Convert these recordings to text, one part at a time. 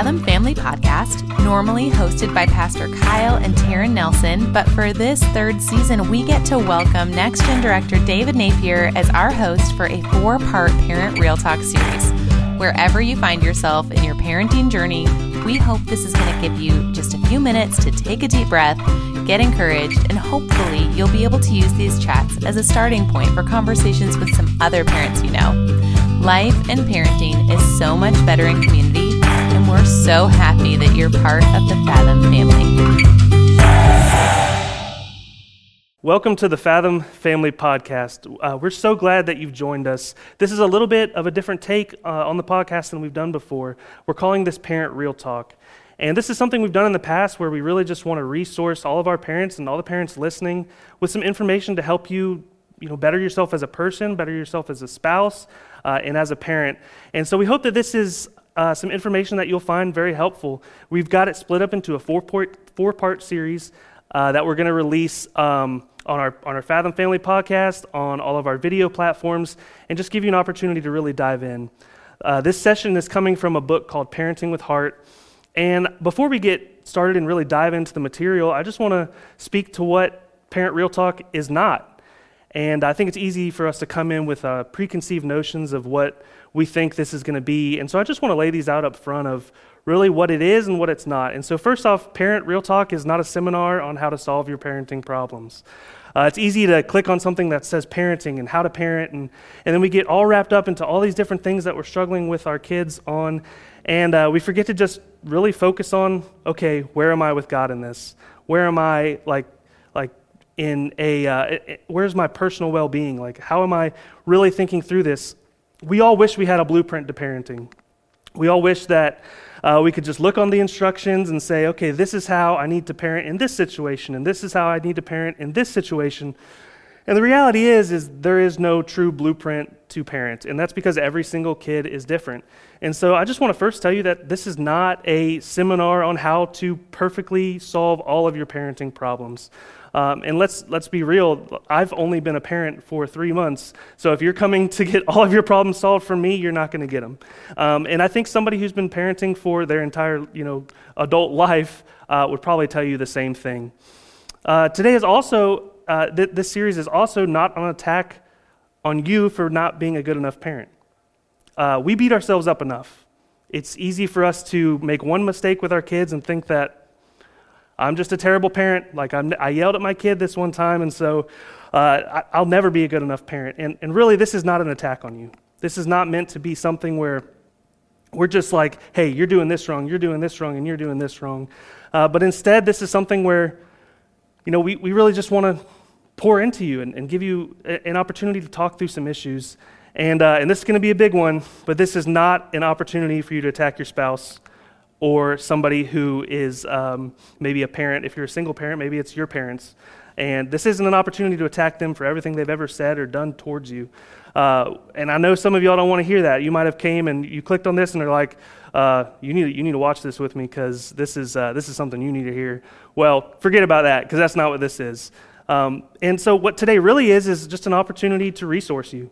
Fathom Family Podcast, normally hosted by Pastor Kyle and Taryn Nelson. But for this third season, we get to welcome Next Gen Director David Napier as our host for a four part Parent Real Talk series. Wherever you find yourself in your parenting journey, we hope this is going to give you just a few minutes to take a deep breath, get encouraged, and hopefully you'll be able to use these chats as a starting point for conversations with some other parents you know. Life and parenting is so much better in community, we're so happy that you're part of the Fathom family. Welcome to the Fathom Family Podcast. Uh, we're so glad that you've joined us. This is a little bit of a different take uh, on the podcast than we've done before. We're calling this Parent Real Talk. And this is something we've done in the past where we really just want to resource all of our parents and all the parents listening with some information to help you, you know, better yourself as a person, better yourself as a spouse, uh, and as a parent. And so we hope that this is uh, some information that you'll find very helpful. We've got it split up into a four part, four part series uh, that we're going to release um, on, our, on our Fathom Family podcast, on all of our video platforms, and just give you an opportunity to really dive in. Uh, this session is coming from a book called Parenting with Heart. And before we get started and really dive into the material, I just want to speak to what Parent Real Talk is not. And I think it's easy for us to come in with uh, preconceived notions of what we think this is going to be. And so I just want to lay these out up front of really what it is and what it's not. And so, first off, Parent Real Talk is not a seminar on how to solve your parenting problems. Uh, it's easy to click on something that says parenting and how to parent, and, and then we get all wrapped up into all these different things that we're struggling with our kids on, and uh, we forget to just really focus on okay, where am I with God in this? Where am I, like, like in a uh, where's my personal well-being? Like how am i really thinking through this? We all wish we had a blueprint to parenting. We all wish that uh, we could just look on the instructions and say okay this is how i need to parent in this situation and this is how i need to parent in this situation. And the reality is is there is no true blueprint to parent and that's because every single kid is different. And so i just want to first tell you that this is not a seminar on how to perfectly solve all of your parenting problems um, and let's, let's be real, I've only been a parent for three months. So if you're coming to get all of your problems solved from me, you're not going to get them. Um, and I think somebody who's been parenting for their entire you know, adult life uh, would probably tell you the same thing. Uh, today is also, uh, th- this series is also not an attack on you for not being a good enough parent. Uh, we beat ourselves up enough. It's easy for us to make one mistake with our kids and think that I'm just a terrible parent. Like I'm, i yelled at my kid this one time, and so uh, I, will never be a good enough parent. And, and really, this is not an attack on you. This is not meant to be something where we're just like, hey, you're doing this wrong, you're doing this wrong, and you're doing this wrong. Uh, but instead, this is something where, you know, we, we really just want to pour into you and, and give you a, an opportunity to talk through some issues. And, uh, and this is going to be a big one, but this is not an opportunity for you to attack your spouse or somebody who is um, maybe a parent. If you're a single parent, maybe it's your parents. And this isn't an opportunity to attack them for everything they've ever said or done towards you. Uh, and I know some of y'all don't want to hear that. You might have came and you clicked on this and they're like, uh, you, need, you need to watch this with me because this, is uh, this is something you need to hear. Well, forget about that because that's not what this is. Um, and so, what today really is, is just an opportunity to resource you.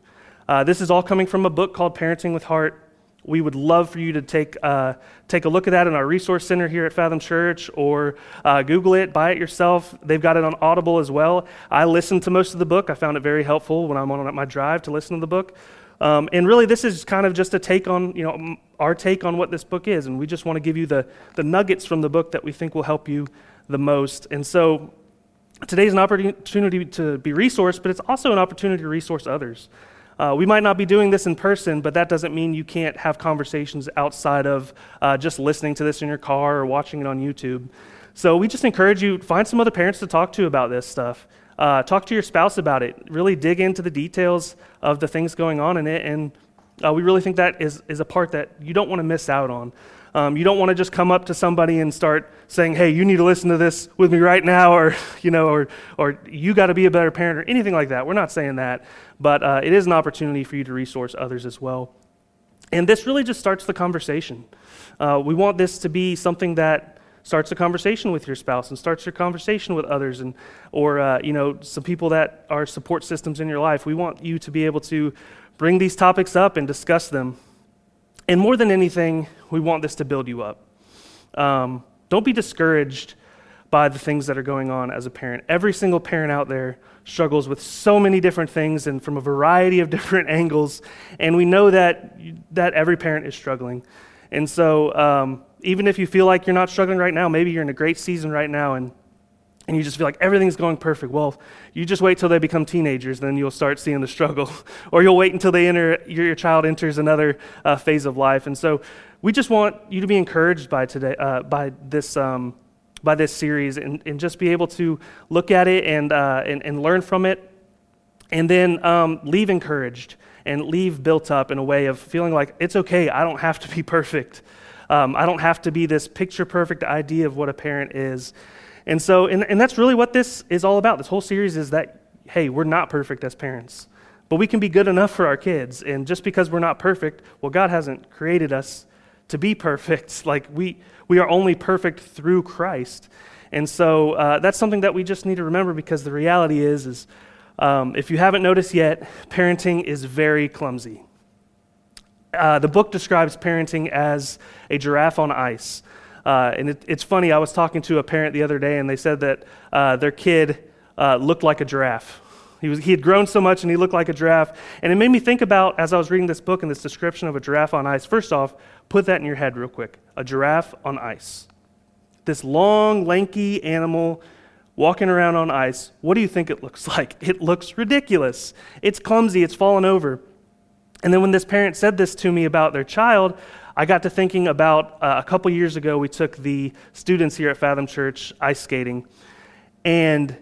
Uh, this is all coming from a book called Parenting with Heart we would love for you to take, uh, take a look at that in our resource center here at Fathom Church or uh, Google it, buy it yourself. They've got it on Audible as well. I listened to most of the book. I found it very helpful when I'm on my drive to listen to the book. Um, and really, this is kind of just a take on, you know, our take on what this book is. And we just want to give you the, the nuggets from the book that we think will help you the most. And so today is an opportunity to be resourced, but it's also an opportunity to resource others. Uh, we might not be doing this in person, but that doesn't mean you can't have conversations outside of uh, just listening to this in your car or watching it on YouTube. So we just encourage you find some other parents to talk to about this stuff. Uh, talk to your spouse about it. Really dig into the details of the things going on in it, and uh, we really think that is, is a part that you don't want to miss out on. Um, you don't want to just come up to somebody and start saying, "Hey, you need to listen to this with me right now," or you know, or or you got to be a better parent, or anything like that. We're not saying that, but uh, it is an opportunity for you to resource others as well. And this really just starts the conversation. Uh, we want this to be something that starts a conversation with your spouse and starts your conversation with others, and or uh, you know, some people that are support systems in your life. We want you to be able to bring these topics up and discuss them. And more than anything, we want this to build you up. Um, don't be discouraged by the things that are going on as a parent. Every single parent out there struggles with so many different things and from a variety of different angles, and we know that that every parent is struggling. And so, um, even if you feel like you're not struggling right now, maybe you're in a great season right now, and and you just feel like everything's going perfect. Well, you just wait till they become teenagers, then you'll start seeing the struggle. or you'll wait until they enter, your, child enters another uh, phase of life. And so we just want you to be encouraged by today, uh, by this, um, by this series, and, and just be able to look at it and, uh, and, and learn from it, and then um, leave encouraged and leave built up in a way of feeling like it's okay. I don't have to be perfect. Um, I don't have to be this picture perfect idea of what a parent is. And so, and, and that's really what this is all about. This whole series is that, hey, we're not perfect as parents, but we can be good enough for our kids. And just because we're not perfect, well, God hasn't created us to be perfect. Like, we, we are only perfect through Christ. And so uh, that's something that we just need to remember because the reality is, is um, if you haven't noticed yet, parenting is very clumsy. Uh, the book describes parenting as a giraffe on ice. Uh, and it, it's funny, I was talking to a parent the other day, and they said that uh, their kid uh, looked like a giraffe. He, was, he had grown so much and he looked like a giraffe. And it made me think about, as I was reading this book and this description of a giraffe on ice, first off, put that in your head real quick a giraffe on ice. This long, lanky animal walking around on ice. What do you think it looks like? It looks ridiculous. It's clumsy, it's fallen over. And then when this parent said this to me about their child, I got to thinking about uh, a couple years ago, we took the students here at Fathom Church ice skating, and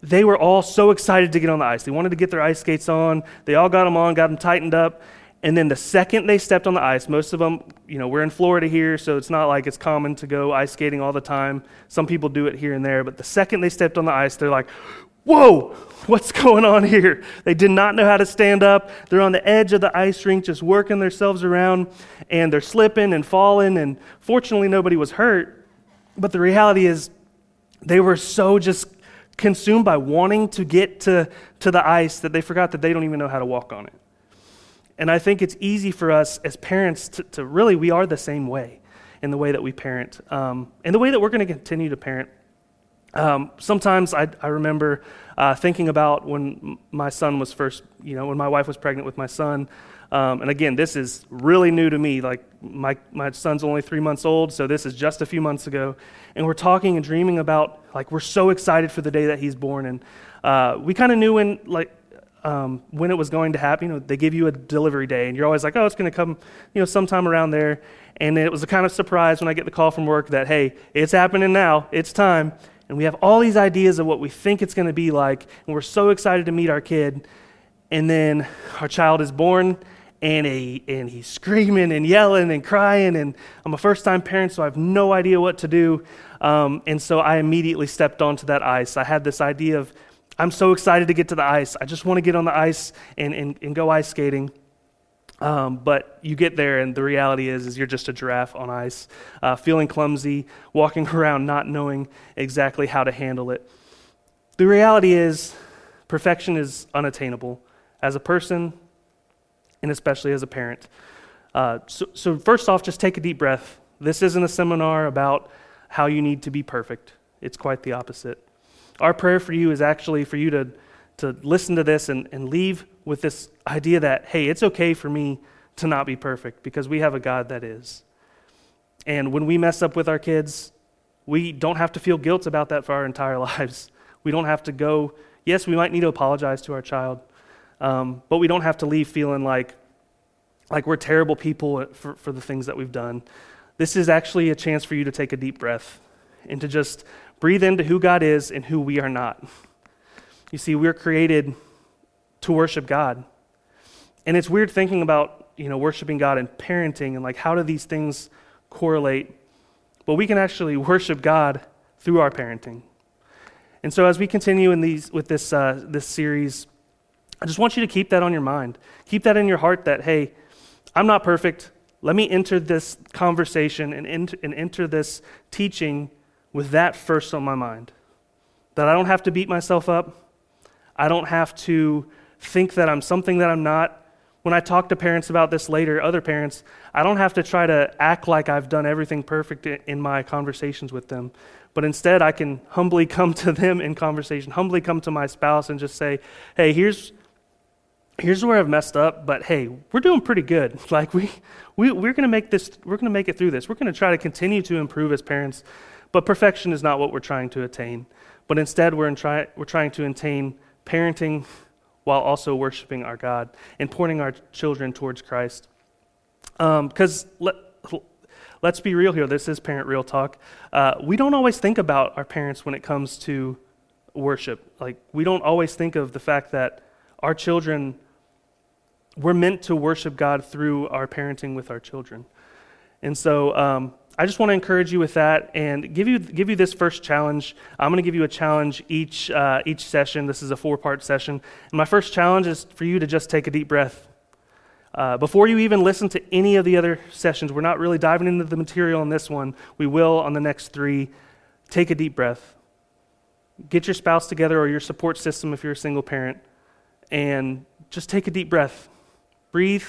they were all so excited to get on the ice. They wanted to get their ice skates on. They all got them on, got them tightened up. And then the second they stepped on the ice, most of them, you know, we're in Florida here, so it's not like it's common to go ice skating all the time. Some people do it here and there, but the second they stepped on the ice, they're like, whoa, what's going on here? They did not know how to stand up. They're on the edge of the ice rink just working themselves around, and they're slipping and falling, and fortunately, nobody was hurt. But the reality is, they were so just consumed by wanting to get to, to the ice that they forgot that they don't even know how to walk on it. And I think it's easy for us as parents to, to really, we are the same way in the way that we parent, um, and the way that we're going to continue to parent um, sometimes I, I remember uh, thinking about when my son was first, you know, when my wife was pregnant with my son. Um, and again, this is really new to me. Like, my, my son's only three months old, so this is just a few months ago. And we're talking and dreaming about, like, we're so excited for the day that he's born. And uh, we kind of knew when, like, um, when it was going to happen. You know, they give you a delivery day, and you're always like, oh, it's going to come, you know, sometime around there. And it was a kind of surprise when I get the call from work that, hey, it's happening now, it's time and we have all these ideas of what we think it's going to be like, and we're so excited to meet our kid. And then our child is born, and, a, and he's screaming and yelling and crying, and I'm a first time parent, so I have no idea what to do. Um, and so I immediately stepped onto that ice. I had this idea of, I'm so excited to get to the ice. I just want to get on the ice and, and, and go ice skating. Um, but you get there, and the reality is, is you're just a giraffe on ice, uh, feeling clumsy, walking around not knowing exactly how to handle it. The reality is, perfection is unattainable as a person, and especially as a parent. Uh, so, so, first off, just take a deep breath. This isn't a seminar about how you need to be perfect. It's quite the opposite. Our prayer for you is actually for you to to listen to this and, and leave with this idea that, hey, it's okay for me to not be perfect because we have a God that is. And when we mess up with our kids, we don't have to feel guilt about that for our entire lives. We don't have to go, yes, we might need to apologize to our child, um, but we don't have to leave feeling like, like we're terrible people for, for the things that we've done. This is actually a chance for you to take a deep breath and to just breathe into who God is and who we are not. You see, we're created to worship God. And it's weird thinking about, you know, worshiping God and parenting and like how do these things correlate? But we can actually worship God through our parenting. And so as we continue in these with this uh, this series, I just want you to keep that on your mind. Keep that in your heart that hey, I'm not perfect. Let me enter this conversation and enter, and enter this teaching with that first on my mind. That I don't have to beat myself up. I don't have to think that I'm something that I'm not, when I talk to parents about this later, other parents, I don't have to try to act like I've done everything perfect in my conversations with them. But instead, I can humbly come to them in conversation, humbly come to my spouse and just say, hey, here's, here's where I've messed up, but hey, we're doing pretty good. Like, we, we, we're going to make this, we're to make it through this. We're going to try to continue to improve as parents, but perfection is not what we're trying to attain. But instead, we're, in try, we're trying to attain parenting while also worshiping our God and pointing our children towards Christ. Because um, let, let's be real here, this is parent real talk. Uh, we don't always think about our parents when it comes to worship. Like, we don't always think of the fact that our children, we're meant to worship God through our parenting with our children. And so, um, I just want to encourage you with that and give you, give you this first challenge. I'm going to give you a challenge each, uh, each session. This is a four part session. And my first challenge is for you to just take a deep breath. Uh, before you even listen to any of the other sessions, we're not really diving into the material on this one. We will on the next three. Take a deep breath. Get your spouse together or your support system if you're a single parent, and just take a deep breath. Breathe.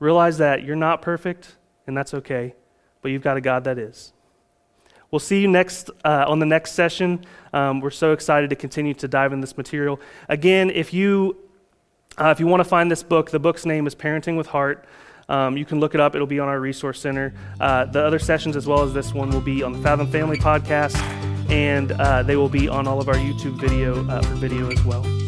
Realize that you're not perfect, and that's okay but you've got a God that is. We'll see you next uh, on the next session. Um, we're so excited to continue to dive in this material. Again, if you uh, if you want to find this book, the book's name is Parenting with Heart. Um, you can look it up. It'll be on our resource center. Uh, the other sessions, as well as this one, will be on the Fathom Family podcast, and uh, they will be on all of our YouTube video uh, for video as well.